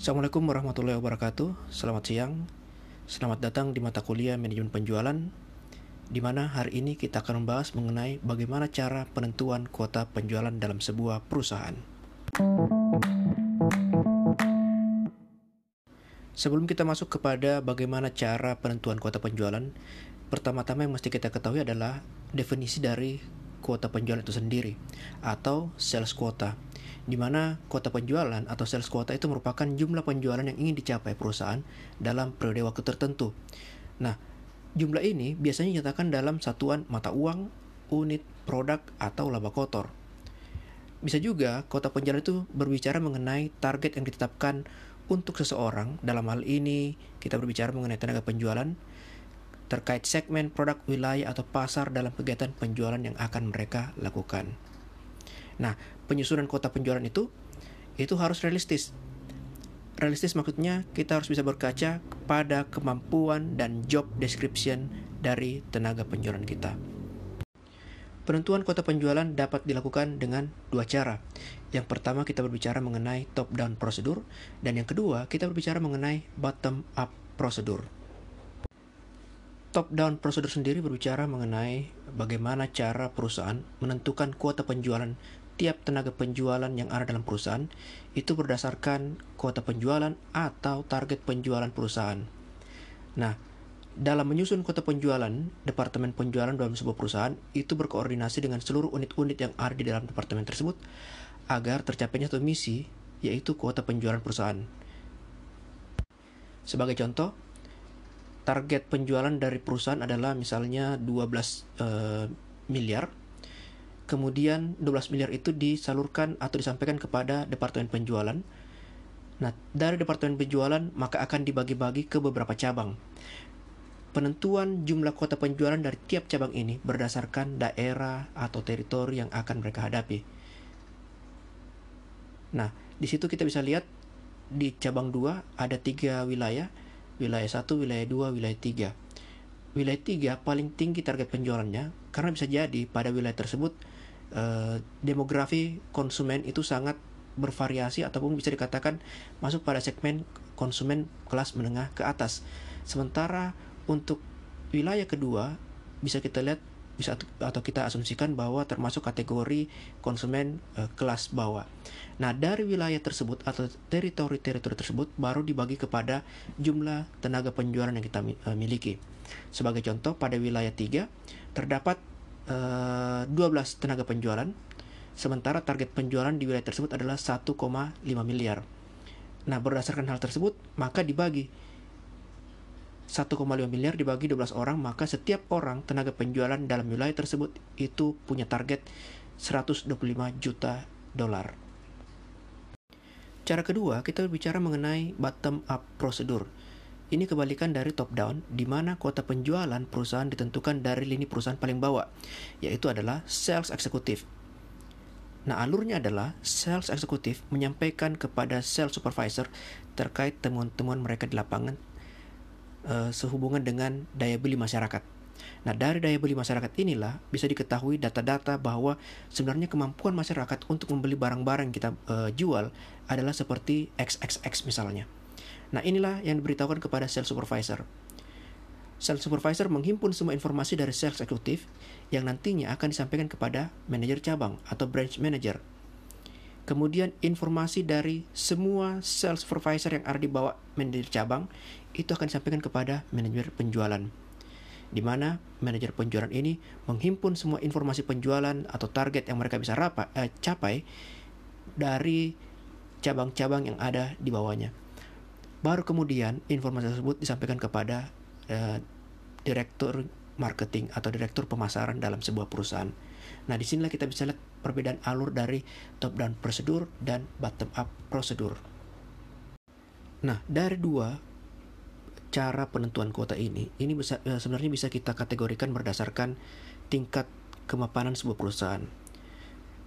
Assalamualaikum warahmatullahi wabarakatuh. Selamat siang. Selamat datang di mata kuliah manajemen penjualan di mana hari ini kita akan membahas mengenai bagaimana cara penentuan kuota penjualan dalam sebuah perusahaan. Sebelum kita masuk kepada bagaimana cara penentuan kuota penjualan, pertama-tama yang mesti kita ketahui adalah definisi dari kuota penjualan itu sendiri atau sales quota di mana kuota penjualan atau sales quota itu merupakan jumlah penjualan yang ingin dicapai perusahaan dalam periode waktu tertentu. Nah, Jumlah ini biasanya dinyatakan dalam satuan mata uang, unit, produk, atau laba kotor. Bisa juga kota penjualan itu berbicara mengenai target yang ditetapkan untuk seseorang. Dalam hal ini, kita berbicara mengenai tenaga penjualan terkait segmen produk wilayah atau pasar dalam kegiatan penjualan yang akan mereka lakukan. Nah, penyusunan kota penjualan itu itu harus realistis Realistis maksudnya kita harus bisa berkaca pada kemampuan dan job description dari tenaga penjualan kita. Penentuan kota penjualan dapat dilakukan dengan dua cara. Yang pertama kita berbicara mengenai top-down prosedur, dan yang kedua kita berbicara mengenai bottom-up prosedur. Top-down prosedur sendiri berbicara mengenai bagaimana cara perusahaan menentukan kuota penjualan tiap tenaga penjualan yang ada dalam perusahaan itu berdasarkan kuota penjualan atau target penjualan perusahaan. Nah, dalam menyusun kuota penjualan, departemen penjualan dalam sebuah perusahaan itu berkoordinasi dengan seluruh unit-unit yang ada di dalam departemen tersebut agar tercapainya satu misi, yaitu kuota penjualan perusahaan. Sebagai contoh, target penjualan dari perusahaan adalah misalnya 12 uh, miliar kemudian 12 miliar itu disalurkan atau disampaikan kepada departemen penjualan. Nah, dari departemen penjualan maka akan dibagi-bagi ke beberapa cabang. Penentuan jumlah kota penjualan dari tiap cabang ini berdasarkan daerah atau teritori yang akan mereka hadapi. Nah, di situ kita bisa lihat di cabang 2 ada tiga wilayah, wilayah 1, wilayah 2, wilayah 3. Wilayah 3 paling tinggi target penjualannya karena bisa jadi pada wilayah tersebut Eh, demografi konsumen itu sangat bervariasi ataupun bisa dikatakan masuk pada segmen konsumen kelas menengah ke atas. Sementara untuk wilayah kedua bisa kita lihat bisa atau kita asumsikan bahwa termasuk kategori konsumen uh, kelas bawah. Nah, dari wilayah tersebut atau teritori-teritori tersebut baru dibagi kepada jumlah tenaga penjualan yang kita uh, miliki. Sebagai contoh, pada wilayah 3 terdapat 12 eh, tenaga penjualan, sementara target penjualan di wilayah tersebut adalah 1,5 miliar. Nah, berdasarkan hal tersebut, maka dibagi 1,5 miliar dibagi 12 orang, maka setiap orang tenaga penjualan dalam wilayah tersebut itu punya target 125 juta dolar. Cara kedua, kita berbicara mengenai bottom up prosedur. Ini kebalikan dari top down, di mana kuota penjualan perusahaan ditentukan dari lini perusahaan paling bawah, yaitu adalah sales eksekutif. Nah, alurnya adalah sales eksekutif menyampaikan kepada sales supervisor terkait temuan-temuan mereka di lapangan uh, sehubungan dengan daya beli masyarakat. Nah, dari daya beli masyarakat inilah bisa diketahui data-data bahwa sebenarnya kemampuan masyarakat untuk membeli barang-barang kita uh, jual adalah seperti XXX misalnya. Nah, inilah yang diberitahukan kepada sales supervisor. Sales supervisor menghimpun semua informasi dari sales eksekutif yang nantinya akan disampaikan kepada manajer cabang atau branch manager. Kemudian informasi dari semua sales supervisor yang ada di bawah manajer cabang itu akan disampaikan kepada manajer penjualan. Di mana manajer penjualan ini menghimpun semua informasi penjualan atau target yang mereka bisa rapa, eh, capai dari cabang-cabang yang ada di bawahnya. Baru kemudian informasi tersebut disampaikan kepada uh, direktur marketing atau direktur pemasaran dalam sebuah perusahaan. Nah, di sinilah kita bisa lihat perbedaan alur dari top down prosedur dan bottom up prosedur. Nah, dari dua cara penentuan kuota ini, ini bisa, uh, sebenarnya bisa kita kategorikan berdasarkan tingkat kemapanan sebuah perusahaan.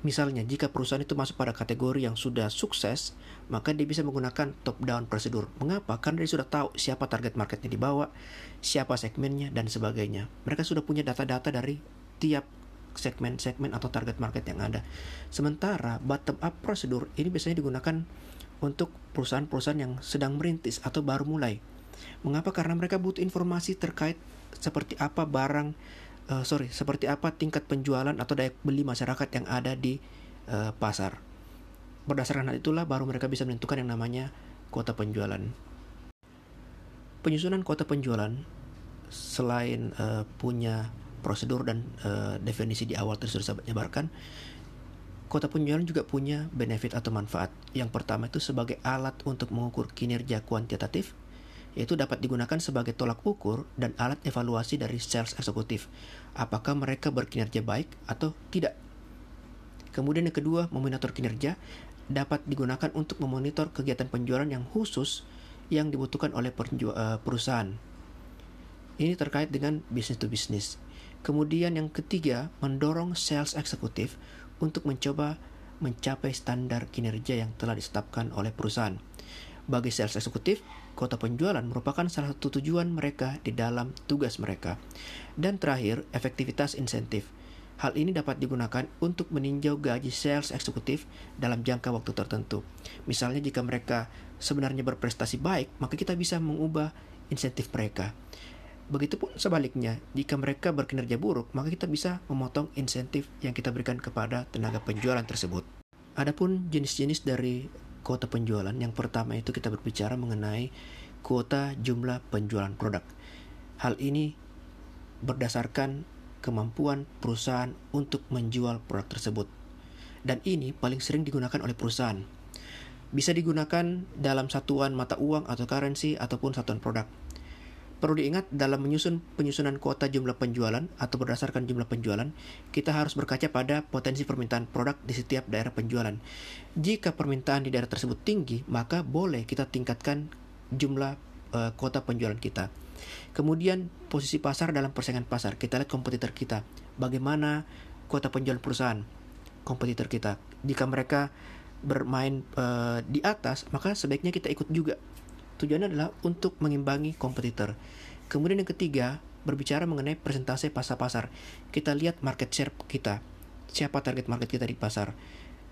Misalnya, jika perusahaan itu masuk pada kategori yang sudah sukses, maka dia bisa menggunakan top-down prosedur. Mengapa? Karena dia sudah tahu siapa target marketnya dibawa, siapa segmennya, dan sebagainya. Mereka sudah punya data-data dari tiap segmen-segmen atau target market yang ada. Sementara bottom-up prosedur ini biasanya digunakan untuk perusahaan-perusahaan yang sedang merintis atau baru mulai. Mengapa? Karena mereka butuh informasi terkait seperti apa barang, uh, sorry, seperti apa tingkat penjualan atau daya beli masyarakat yang ada di uh, pasar. Berdasarkan hal itulah baru mereka bisa menentukan yang namanya kuota penjualan. Penyusunan kuota penjualan selain uh, punya prosedur dan uh, definisi di awal sudah saya jabarkan, Kota penjualan juga punya benefit atau manfaat. Yang pertama itu sebagai alat untuk mengukur kinerja kuantitatif, yaitu dapat digunakan sebagai tolak ukur dan alat evaluasi dari sales eksekutif. Apakah mereka berkinerja baik atau tidak? Kemudian yang kedua, memonitor kinerja dapat digunakan untuk memonitor kegiatan penjualan yang khusus yang dibutuhkan oleh eh, perusahaan. Ini terkait dengan business to business. Kemudian yang ketiga, mendorong sales eksekutif untuk mencoba mencapai standar kinerja yang telah ditetapkan oleh perusahaan. Bagi sales eksekutif, kota penjualan merupakan salah satu tujuan mereka di dalam tugas mereka. Dan terakhir, efektivitas insentif. Hal ini dapat digunakan untuk meninjau gaji sales eksekutif dalam jangka waktu tertentu. Misalnya jika mereka sebenarnya berprestasi baik, maka kita bisa mengubah insentif mereka. Begitupun sebaliknya, jika mereka berkinerja buruk, maka kita bisa memotong insentif yang kita berikan kepada tenaga penjualan tersebut. Adapun jenis-jenis dari kuota penjualan, yang pertama itu kita berbicara mengenai kuota jumlah penjualan produk. Hal ini berdasarkan kemampuan perusahaan untuk menjual produk tersebut. Dan ini paling sering digunakan oleh perusahaan. Bisa digunakan dalam satuan mata uang atau currency ataupun satuan produk. Perlu diingat dalam menyusun penyusunan kuota jumlah penjualan atau berdasarkan jumlah penjualan, kita harus berkaca pada potensi permintaan produk di setiap daerah penjualan. Jika permintaan di daerah tersebut tinggi, maka boleh kita tingkatkan jumlah uh, kuota penjualan kita. Kemudian posisi pasar dalam persaingan pasar. Kita lihat kompetitor kita. Bagaimana kuota penjualan perusahaan kompetitor kita. Jika mereka bermain uh, di atas, maka sebaiknya kita ikut juga Tujuannya adalah untuk mengimbangi kompetitor. Kemudian yang ketiga, berbicara mengenai presentasi pasar-pasar. Kita lihat market share kita. Siapa target market kita di pasar.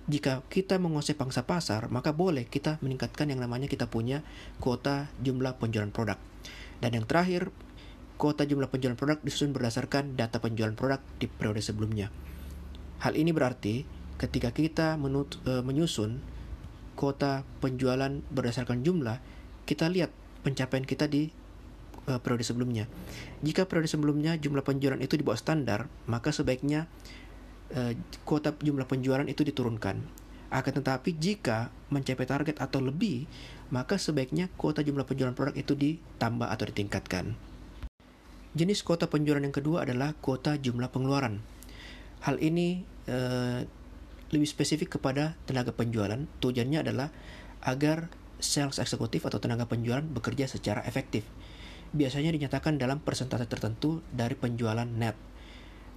Jika kita menguasai pangsa pasar, maka boleh kita meningkatkan yang namanya kita punya kuota jumlah penjualan produk. Dan yang terakhir, kuota jumlah penjualan produk disusun berdasarkan data penjualan produk di periode sebelumnya. Hal ini berarti ketika kita menut, e, menyusun kuota penjualan berdasarkan jumlah, kita lihat pencapaian kita di uh, periode sebelumnya. Jika periode sebelumnya jumlah penjualan itu di bawah standar, maka sebaiknya uh, kuota jumlah penjualan itu diturunkan. Akan tetapi jika mencapai target atau lebih, maka sebaiknya kuota jumlah penjualan produk itu ditambah atau ditingkatkan. Jenis kuota penjualan yang kedua adalah kuota jumlah pengeluaran. Hal ini uh, lebih spesifik kepada tenaga penjualan. Tujuannya adalah agar sales eksekutif atau tenaga penjualan bekerja secara efektif. Biasanya dinyatakan dalam persentase tertentu dari penjualan net.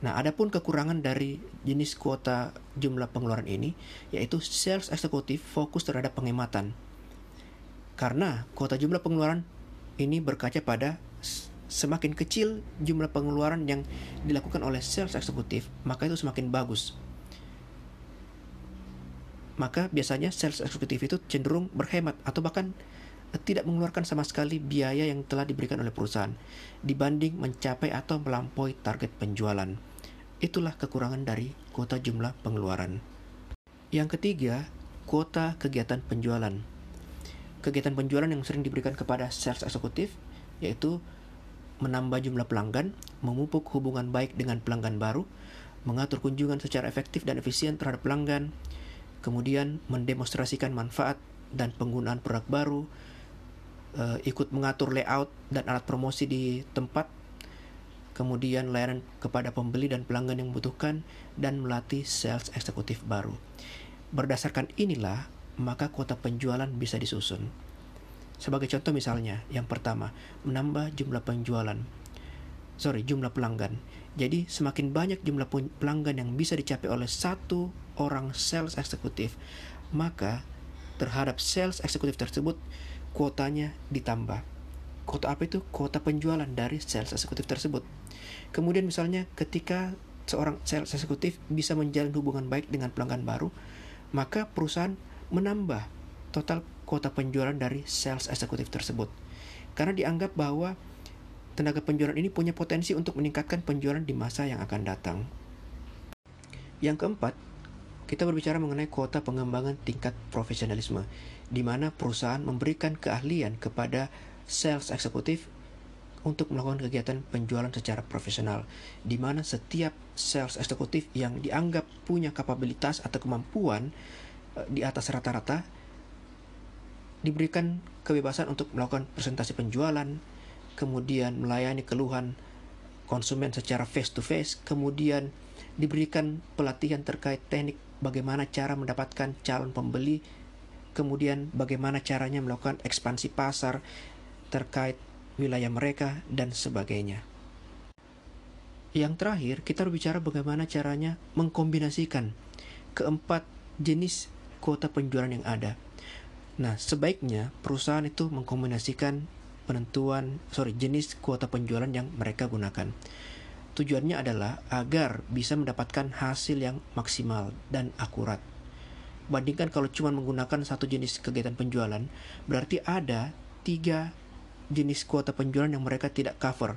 Nah, adapun kekurangan dari jenis kuota jumlah pengeluaran ini yaitu sales eksekutif fokus terhadap penghematan. Karena kuota jumlah pengeluaran ini berkaca pada semakin kecil jumlah pengeluaran yang dilakukan oleh sales eksekutif, maka itu semakin bagus maka biasanya sales eksekutif itu cenderung berhemat atau bahkan eh, tidak mengeluarkan sama sekali biaya yang telah diberikan oleh perusahaan dibanding mencapai atau melampaui target penjualan. Itulah kekurangan dari kuota jumlah pengeluaran. Yang ketiga, kuota kegiatan penjualan. Kegiatan penjualan yang sering diberikan kepada sales eksekutif yaitu menambah jumlah pelanggan, memupuk hubungan baik dengan pelanggan baru, mengatur kunjungan secara efektif dan efisien terhadap pelanggan, kemudian mendemonstrasikan manfaat dan penggunaan produk baru, uh, ikut mengatur layout dan alat promosi di tempat, kemudian layanan kepada pembeli dan pelanggan yang membutuhkan, dan melatih sales eksekutif baru. Berdasarkan inilah, maka kuota penjualan bisa disusun. Sebagai contoh misalnya, yang pertama, menambah jumlah penjualan. Sorry, jumlah pelanggan. Jadi semakin banyak jumlah pelanggan yang bisa dicapai oleh satu orang sales eksekutif, maka terhadap sales eksekutif tersebut kuotanya ditambah. Kuota apa itu? Kuota penjualan dari sales eksekutif tersebut. Kemudian misalnya ketika seorang sales eksekutif bisa menjalin hubungan baik dengan pelanggan baru, maka perusahaan menambah total kuota penjualan dari sales eksekutif tersebut. Karena dianggap bahwa tenaga penjualan ini punya potensi untuk meningkatkan penjualan di masa yang akan datang. Yang keempat, kita berbicara mengenai kuota pengembangan tingkat profesionalisme, di mana perusahaan memberikan keahlian kepada sales eksekutif untuk melakukan kegiatan penjualan secara profesional, di mana setiap sales eksekutif yang dianggap punya kapabilitas atau kemampuan eh, di atas rata-rata diberikan kebebasan untuk melakukan presentasi penjualan, kemudian melayani keluhan konsumen secara face to face, kemudian diberikan pelatihan terkait teknik bagaimana cara mendapatkan calon pembeli, kemudian bagaimana caranya melakukan ekspansi pasar terkait wilayah mereka dan sebagainya. Yang terakhir, kita berbicara bagaimana caranya mengkombinasikan keempat jenis kuota penjualan yang ada. Nah, sebaiknya perusahaan itu mengkombinasikan penentuan, sorry, jenis kuota penjualan yang mereka gunakan. Tujuannya adalah agar bisa mendapatkan hasil yang maksimal dan akurat. Bandingkan kalau cuma menggunakan satu jenis kegiatan penjualan, berarti ada tiga jenis kuota penjualan yang mereka tidak cover.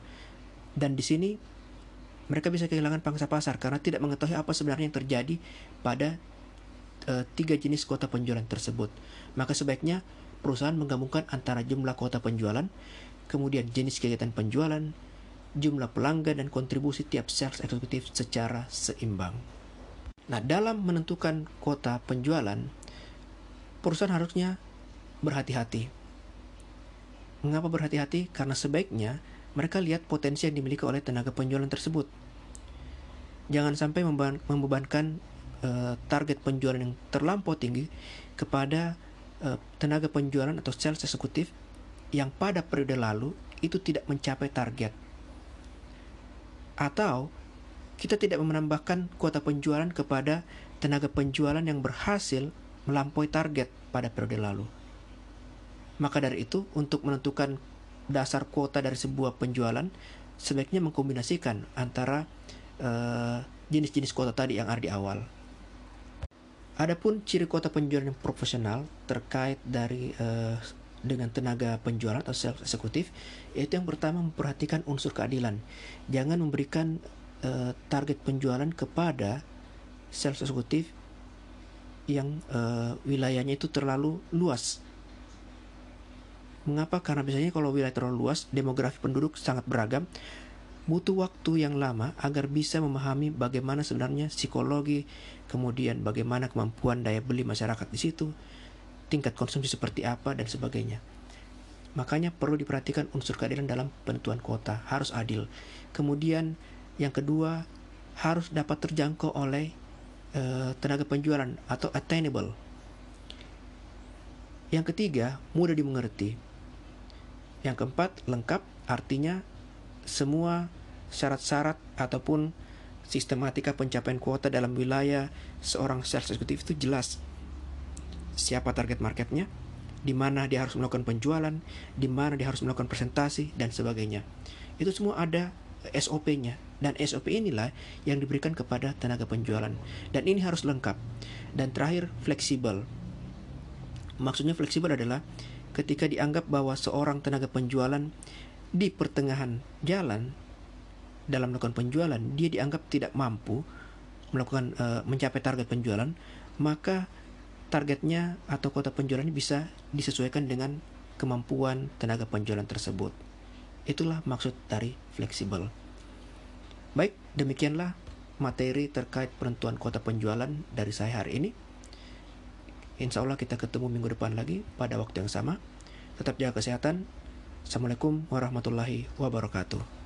Dan di sini mereka bisa kehilangan pangsa pasar karena tidak mengetahui apa sebenarnya yang terjadi pada uh, tiga jenis kuota penjualan tersebut. Maka sebaiknya perusahaan menggabungkan antara jumlah kuota penjualan, kemudian jenis kegiatan penjualan, jumlah pelanggan dan kontribusi tiap sales eksekutif secara seimbang. Nah, dalam menentukan kuota penjualan, perusahaan harusnya berhati-hati. Mengapa berhati-hati? Karena sebaiknya mereka lihat potensi yang dimiliki oleh tenaga penjualan tersebut. Jangan sampai membebankan uh, target penjualan yang terlampau tinggi kepada uh, tenaga penjualan atau sales eksekutif yang pada periode lalu itu tidak mencapai target. Atau kita tidak menambahkan kuota penjualan kepada tenaga penjualan yang berhasil melampaui target pada periode lalu. Maka dari itu, untuk menentukan dasar kuota dari sebuah penjualan, sebaiknya mengkombinasikan antara uh, jenis-jenis kuota tadi yang ada di awal. Adapun ciri kota penjualan yang profesional terkait dari uh, dengan tenaga penjualan atau sales eksekutif yaitu yang pertama memperhatikan unsur keadilan. Jangan memberikan uh, target penjualan kepada sales eksekutif yang uh, wilayahnya itu terlalu luas. Mengapa? Karena biasanya kalau wilayah terlalu luas, demografi penduduk sangat beragam, butuh waktu yang lama agar bisa memahami bagaimana sebenarnya psikologi, kemudian bagaimana kemampuan daya beli masyarakat di situ, tingkat konsumsi seperti apa dan sebagainya. Makanya perlu diperhatikan unsur keadilan dalam penentuan kuota, harus adil. Kemudian yang kedua harus dapat terjangkau oleh uh, tenaga penjualan atau attainable. Yang ketiga, mudah dimengerti. Yang keempat, lengkap artinya semua syarat-syarat ataupun sistematika pencapaian kuota dalam wilayah seorang sales eksekutif itu jelas. Siapa target marketnya, di mana dia harus melakukan penjualan, di mana dia harus melakukan presentasi, dan sebagainya. Itu semua ada SOP-nya. Dan SOP inilah yang diberikan kepada tenaga penjualan. Dan ini harus lengkap. Dan terakhir, fleksibel. Maksudnya fleksibel adalah ketika dianggap bahwa seorang tenaga penjualan di pertengahan jalan dalam melakukan penjualan dia dianggap tidak mampu melakukan uh, mencapai target penjualan maka targetnya atau kota penjualannya bisa disesuaikan dengan kemampuan tenaga penjualan tersebut. Itulah maksud dari fleksibel. Baik demikianlah materi terkait penentuan kota penjualan dari saya hari ini. Insya Allah kita ketemu minggu depan lagi pada waktu yang sama. Tetap jaga kesehatan. Assalamualaikum warahmatullahi wabarakatuh.